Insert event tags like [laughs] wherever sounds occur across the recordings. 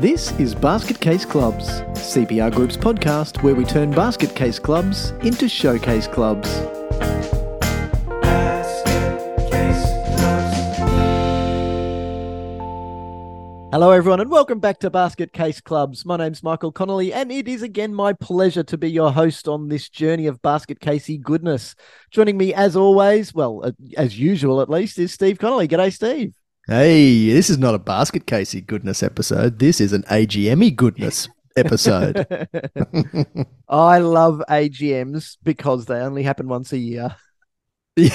This is Basket Case Clubs, CPR Group's podcast where we turn basket case clubs into showcase clubs. Hello, everyone, and welcome back to Basket Case Clubs. My name's Michael Connolly, and it is again my pleasure to be your host on this journey of basket casey goodness. Joining me, as always, well, as usual at least, is Steve Connolly. G'day, Steve. Hey, this is not a basket casey goodness episode. This is an AGME goodness [laughs] episode. [laughs] I love AGMs because they only happen once a year. [laughs] and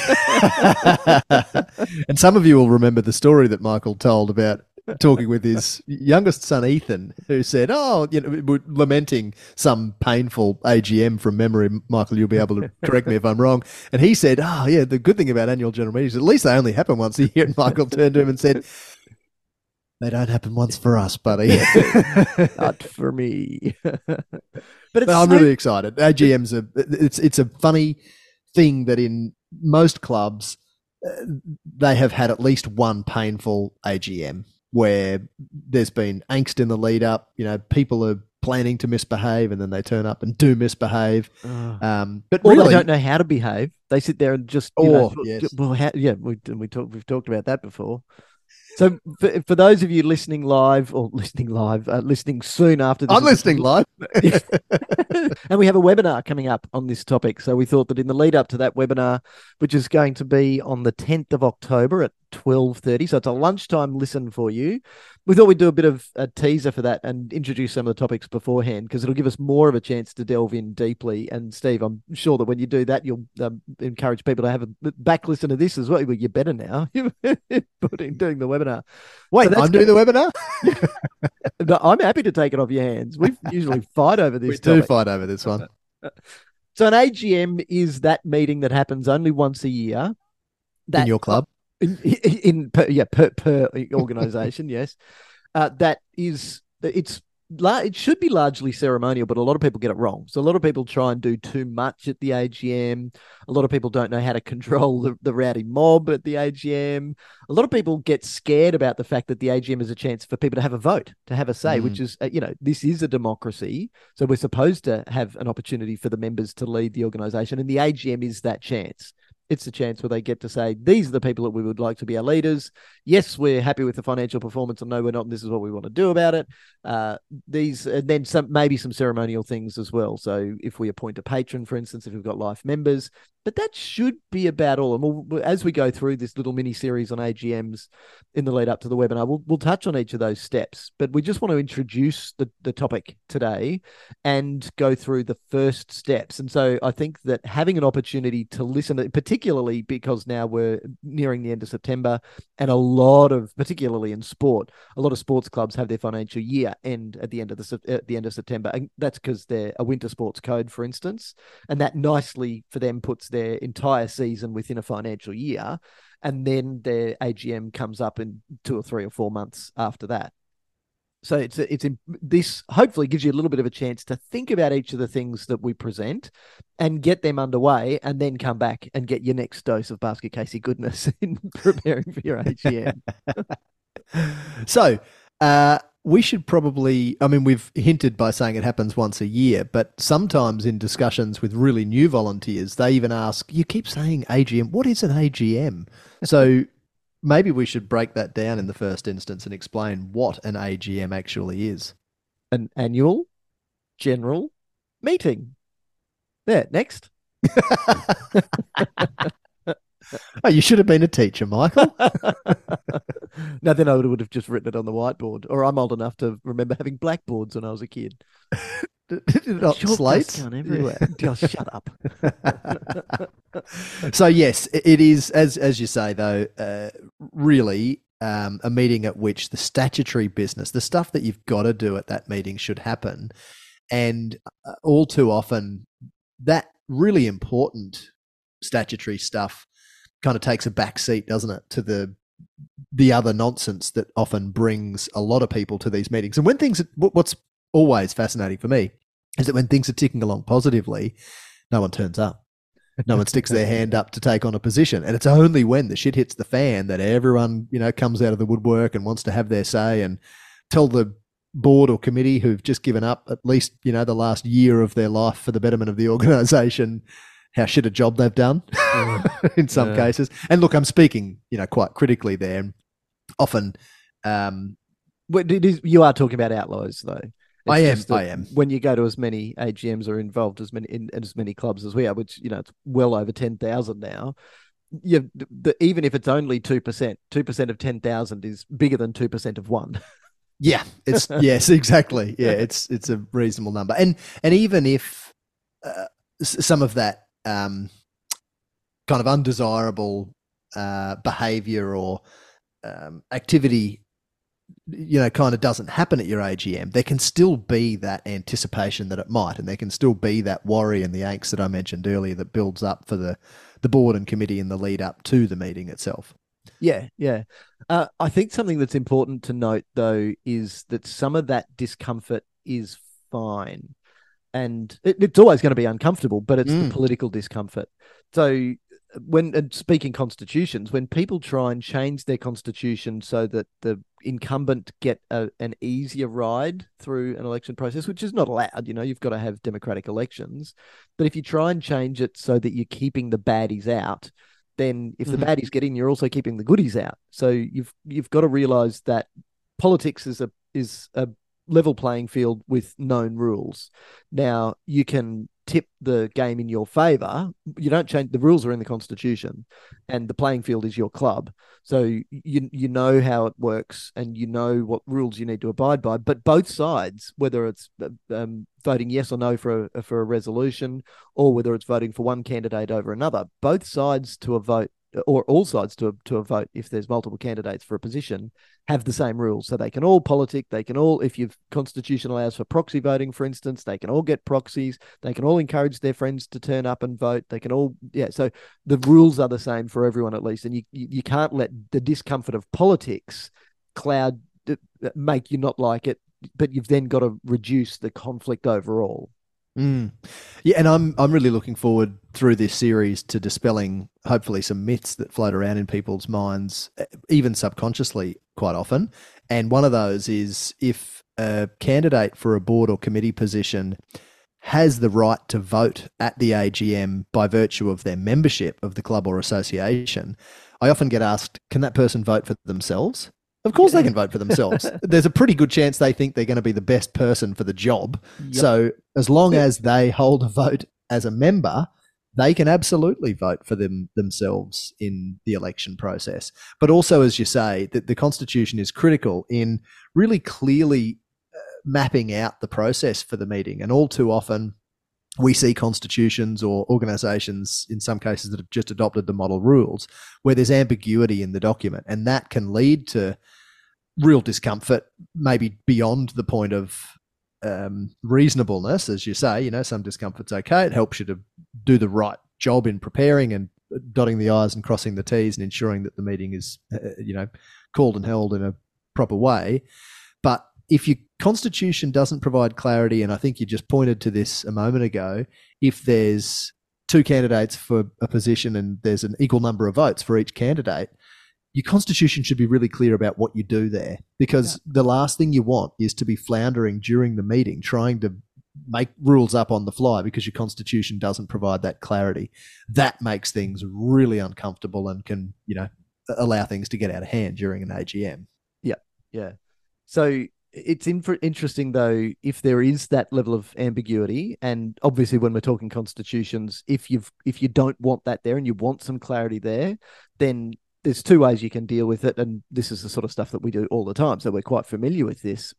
some of you will remember the story that Michael told about talking with his youngest son Ethan, who said, "Oh, you know, lamenting some painful AGM from memory." Michael, you'll be able to correct me if I'm wrong. And he said, "Oh, yeah, the good thing about annual general meetings, at least they only happen once a year." And Michael turned to him and said. They don't happen once for us, buddy. [laughs] Not for me. but, but I'm so- really excited. AGM's are it's it's a funny thing that in most clubs uh, they have had at least one painful AGM where there's been angst in the lead up. You know, people are planning to misbehave and then they turn up and do misbehave. Um, but or really, they don't know how to behave. They sit there and just, you oh, know, yes. well, how, yeah, we, we talk, we've talked about that before. So, for, for those of you listening live or listening live, uh, listening soon after this, I'm listening live. [laughs] and we have a webinar coming up on this topic. So, we thought that in the lead up to that webinar, which is going to be on the 10th of October at 12.30 so it's a lunchtime listen for you we thought we'd do a bit of a teaser for that and introduce some of the topics beforehand because it'll give us more of a chance to delve in deeply and steve i'm sure that when you do that you'll um, encourage people to have a back listen to this as well you're better now [laughs] putting doing the webinar wait so i'm doing the webinar? [laughs] No, i'm happy to take it off your hands. We usually [laughs] fight over this we do fight over this one. [laughs] So an agm is that meeting that happens only once a year that, in your club? In, in per, yeah per per organization yes. Uh, that is it's it should be largely ceremonial, but a lot of people get it wrong. So a lot of people try and do too much at the AGM. A lot of people don't know how to [laughs] control the, the rowdy mob at the AGM. A lot of people get scared about the fact that the AGM is a chance for people to have a vote, to have a say, mm. which is, uh, you know, this is a democracy. So we're supposed to have an opportunity for the members to lead the organization, and the AGM is that chance it's a chance where they get to say, these are the people that we would like to be our leaders. Yes, we're happy with the financial performance, and no, we're not. And this is what we want to do about it. Uh, these, and then some, maybe some ceremonial things as well. So if we appoint a patron, for instance, if we've got life members, but that should be about all. And we'll, as we go through this little mini series on AGMs in the lead up to the webinar, we'll, we'll touch on each of those steps. But we just want to introduce the, the topic today and go through the first steps. And so I think that having an opportunity to listen, particularly because now we're nearing the end of September, and a lot of, particularly in sport, a lot of sports clubs have their financial year end at the end of the at the end of September, and that's because they're a winter sports code, for instance, and that nicely for them puts their entire season within a financial year, and then their AGM comes up in two or three or four months after that. So it's it's this hopefully gives you a little bit of a chance to think about each of the things that we present and get them underway, and then come back and get your next dose of basket casey goodness [laughs] in preparing for your AGM. [laughs] so. Uh, we should probably i mean we've hinted by saying it happens once a year but sometimes in discussions with really new volunteers they even ask you keep saying agm what is an agm [laughs] so maybe we should break that down in the first instance and explain what an agm actually is. An annual general meeting. There next. [laughs] Oh, you should have been a teacher, Michael. [laughs] no, then I would have just written it on the whiteboard. Or I'm old enough to remember having blackboards when I was a kid. [laughs] [laughs] Not slates everywhere. [laughs] Shut up. so yes, it is as as you say though. Uh, really, um, a meeting at which the statutory business, the stuff that you've got to do at that meeting, should happen, and uh, all too often that really important statutory stuff kind of takes a back seat, doesn't it, to the the other nonsense that often brings a lot of people to these meetings. And when things, what's always fascinating for me is that when things are ticking along positively, no one turns up. No one sticks their hand up to take on a position. And it's only when the shit hits the fan that everyone, you know, comes out of the woodwork and wants to have their say and tell the board or committee who've just given up at least you know the last year of their life for the betterment of the [laughs] organisation how shit a job they've done [laughs] in some Yeah. cases. And look, I'm speaking you know quite critically there. And often, um, it is, you are talking about outlaws, though. I am, I am. When you go to as many AGMs or involved as many in as many clubs as we are, which you know it's well over ten thousand now. You the, even if it's only two percent, two percent of ten thousand is bigger than two percent of one. [laughs] Yeah, it's [laughs] yes, exactly. Yeah, it's it's a reasonable number, and and even if uh, some of that um, kind of undesirable uh, behavior or um, activity, you know, kind of doesn't happen at your AGM, there can still be that anticipation that it might, and there can still be that worry and the angst that I mentioned earlier that builds up for the the board and committee in the lead up to the meeting itself. Yeah, yeah. Uh, I think something that's important to note, though, is that some of that discomfort is fine. And it, it's always going to be uncomfortable, but it's Mm. the political discomfort. So, when and speaking constitutions, when people try and change their constitution so that the incumbent get a, an easier ride through an election process, which is not allowed, you know, you've got to have democratic elections. But if you try and change it so that you're keeping the baddies out, then if the Mhm. baddies get in, you're also keeping the goodies out. So you've you've got to realize that politics is a is a level playing field with known rules. Now you can tip the game in your favor. You don't change the rules are in the constitution, and the playing field is your club. So you you know how it works, and you know what rules you need to abide by. But both sides, whether it's uh, um, voting yes or no for a for a resolution, or whether it's voting for one candidate over another, both sides to a vote or all sides to a, to a vote if there's multiple candidates for a position have the same rules. So they can all politic they can all if your constitution allows for proxy voting for instance they can all get proxies they can all encourage their friends to turn up and vote they can all yeah so the rules are the same for everyone at least and you you, you can't let the discomfort of politics cloud uh, make you not like it but you've then got to reduce the conflict overall Mm. Yeah, and I'm I'm really looking forward through this series to dispelling hopefully some myths that float around in people's minds, eh, even subconsciously, quite often. And one of those is if a candidate for a board or committee position has the right to vote at the AGM by virtue of their membership of the club or association, I often get asked, can that person vote for themselves? Of course, they can vote for themselves. [laughs] There's a pretty good chance they think they're going to be the best person for the job. Yep. So as long as they hold a vote as a member, they can absolutely vote for them themselves in the election process. But also, as you say, that the constitution is critical in really clearly uh, mapping out the process for the meeting. And all too often, we see constitutions or organizations, in some cases, that have just adopted the model rules, where there's ambiguity in the document, and that can lead to real discomfort, maybe beyond the point of um, reasonableness, as you say. You know, some discomfort's okay. It helps you to do the right job in preparing and dotting the i's and crossing the t's and ensuring that the meeting is, uh, you know, called and held in a proper way. If your constitution doesn't provide clarity, and I think you just pointed to this a moment ago, if there's two candidates for a position and there's an equal number of votes for each candidate, your constitution should be really clear about what you do there because the last thing you want is to be floundering during the meeting trying to make rules up on the fly because your constitution doesn't provide that clarity that makes things really uncomfortable and can you know allow things to get out of hand during an agm Yeah. Yeah. So it's in interesting though if there is that level of ambiguity, and obviously when we're talking constitutions, if you've if you don't want that there and you want some clarity there, then there's two ways you can deal with it, and this is the sort of stuff that we do all the time, so we're quite familiar with this.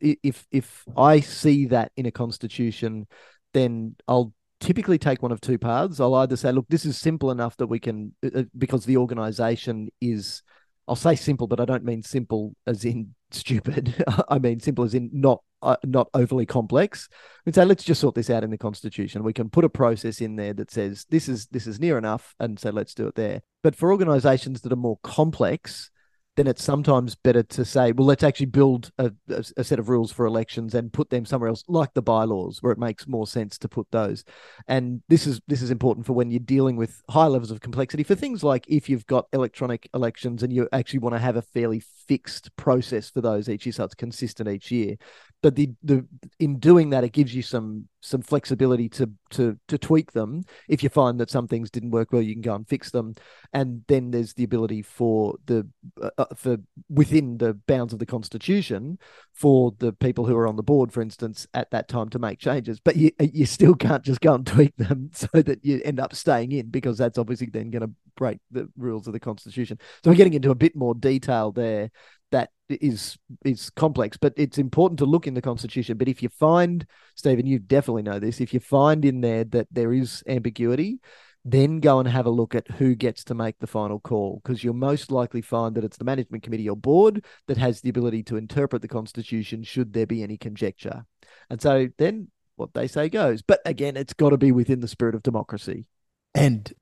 If if I see that in a constitution, then I'll typically take one of two paths. I'll either say, look, this is simple enough that we can, uh, uh, because the organization is I'll say simple, but I don't mean simple as in [laughs] stupid. [laughs] I mean simple as in not uh, not overly complex. And say let's just sort this out in the constitution. We can put a process in there that says this is this is near enough, and so let's do it there. But for organisations that are more complex, then it's sometimes better to say, well, let's actually build a, a, a, set of rules for elections and put them somewhere else, like the bylaws, where it makes more sense to put those. And this is this is important for when you're dealing with high levels of complexity for things like if you've got electronic elections and you actually want to have a fairly fixed process for those each year, so it's consistent each year. But the the in doing that it gives you some some flexibility to to to tweak them. If you find that some things didn't work well you can go and fix them. And then there's the ability for the uh, uh for within the bounds of the constitution for the people who are on the board for instance at that time to make changes. But you you still can't just go and tweak them [laughs] so that you end up staying in because that's obviously then going to break the rules of the constitution so we're getting into a bit more detail there that is is complex, but it's important to look in the constitution. But if you find, Stephen, you definitely know this, if you find in there that there is ambiguity, then go and have a look at who gets to make the final call because you'll most likely find that it's the management committee or board that has the ability to interpret the constitution should there be any conjecture. And so then what they say goes. But again, it's got to be within the spirit of democracy. And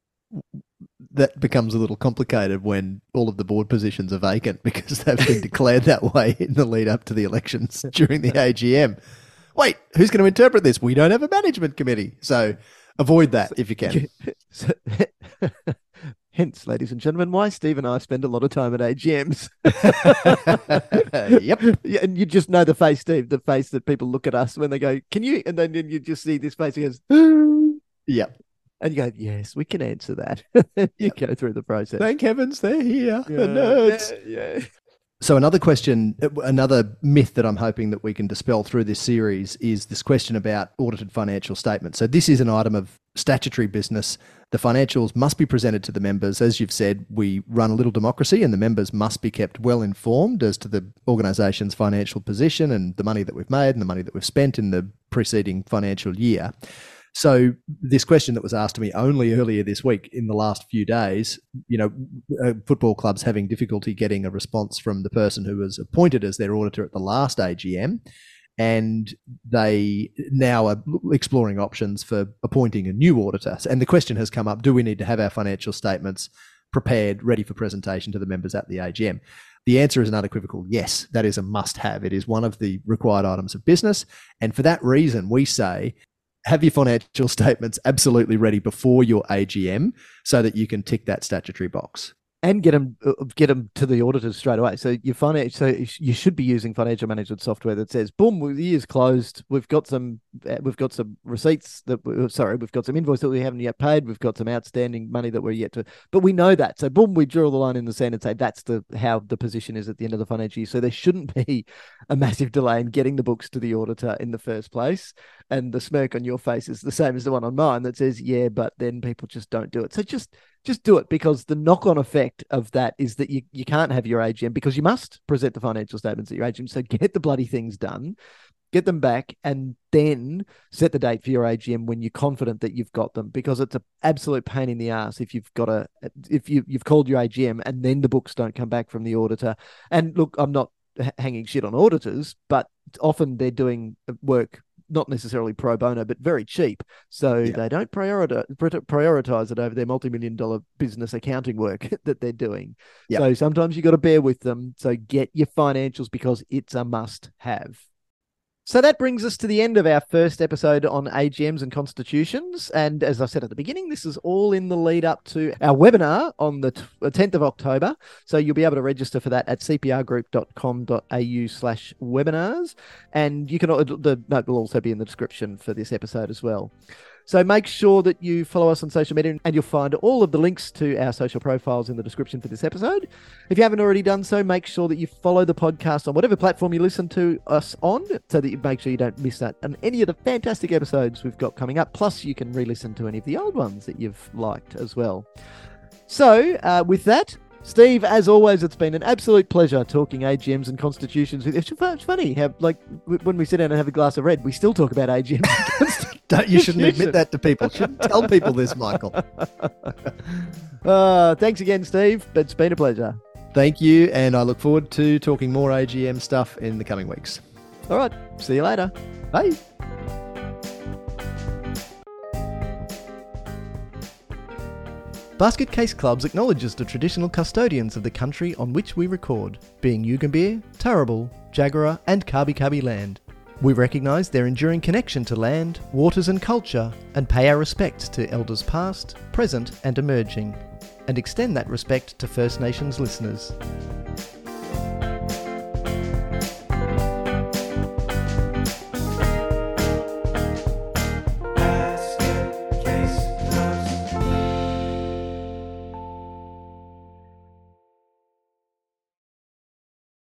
that becomes a little complicated when all of the board positions are vacant because they've been declared that way in the lead up to the elections [laughs] during the AGM. Wait, who's going to interpret this? We don't have a management committee. So avoid that if you can. [laughs] [laughs] Hence, ladies and gentlemen, why Steve and I spend a lot of time at AGMs. yep. Yeah, and you just know the face, Steve, the face that people look at us when they go, Can you? And then you just see this face, he goes, [gasps] Yep. And you go, yes, we can answer that. [laughs] you go through the process. Thank heavens they're here. Yeah, the nerds. Yeah, yeah. So another question, another myth that I'm hoping that we can dispel through this series is this question about audited financial statements. So this is an item of statutory business. The financials must be presented to the members. As you've said, we run a little democracy and the members must be kept well informed as to the organisation's financial position and the money that we've made and the money that we've spent in the preceding financial year. So this question that was asked to me only earlier this week in the last few days, you know, uh, football clubs having difficulty getting a response from the person who was appointed as their auditor at the last AGM. And they now are exploring options for appointing a new auditor. And the question has come up do we need to have our financial statements prepared, ready for presentation to the members at the AGM? The answer is an unequivocal yes. That is a must have. It is one of the required items of business. And for that reason, we say have your financial [laughs] statements absolutely ready before your AGM so that you can tick that statutory box and get them uh, get them to the auditors straight away. So your finance, so you should be using financial management software that says, "Boom, the year's closed. We've got some, uh, we've got some receipts that, uh, sorry, we've got some invoice that we haven't yet paid. We've got some outstanding money that we're yet to, but we know that. So boom, we draw the line in the sand and say that's the how the position is at the end of the financial year. So there shouldn't [laughs] be a massive delay in getting the books to the auditor in the first place. And the smirk on your face is the same as the one on mine that says, "Yeah, but then people just don't do it." So just just do it because the knock-on effect of that is that you, you can't have your AGM because you must present the financial statements at your AGM. So get the bloody things done, get them back, and then set the date for your AGM when you're confident that you've got them. Because it's an absolute pain in the ass if you've got a if you you've called your AGM and then the books don't come back from the auditor. And look, I'm not hanging shit on auditors, but often they're doing work not necessarily pro bono, but very cheap. So yeah. they don't prioritize prioritize it over their multi-million dollar business accounting work [laughs] that they're doing. Yeah. So sometimes you got to bear with them. So get your financials because it's a must have. So that brings us to the end of our first episode on AGMs and constitutions. And as I said at the beginning, this is all in the lead up to our webinar on the 10th of October. So you'll be able to register for that at cprgroup.com.au slash webinars. And you can, uh, the note will also be in the description for this episode as well. So make sure that you follow us on social media and you'll find all of the links to our social profiles in the description for this episode. If you haven't already done so, make sure that you follow the podcast on whatever platform you listen to us on so that you make sure you don't miss that and any of the fantastic episodes we've got coming up. Plus, you can re listen to any of the old ones that you've liked as well. So, uh, with that, Steve, as always, it's been an absolute pleasure talking AGMs and constitutions. It's funny how, like, when we sit down and have a glass of red, we still talk about AGMs. [laughs] Don't you shouldn't admit that to people. Shouldn't tell people this, Michael. [laughs] Uh, thanks again, Steve. It's been a pleasure. Thank you, and I look forward to talking more AGM stuff in the coming weeks. All right. See you later. Bye. Basket Case Clubs acknowledges the traditional custodians of the country on which we record, being Yugambeh, Turrbal, Jagera, and Kabi Kabi land. We recognise their enduring connection to land, waters, and culture, and pay our respects to elders past, present, and emerging, and extend that respect to First Nations listeners.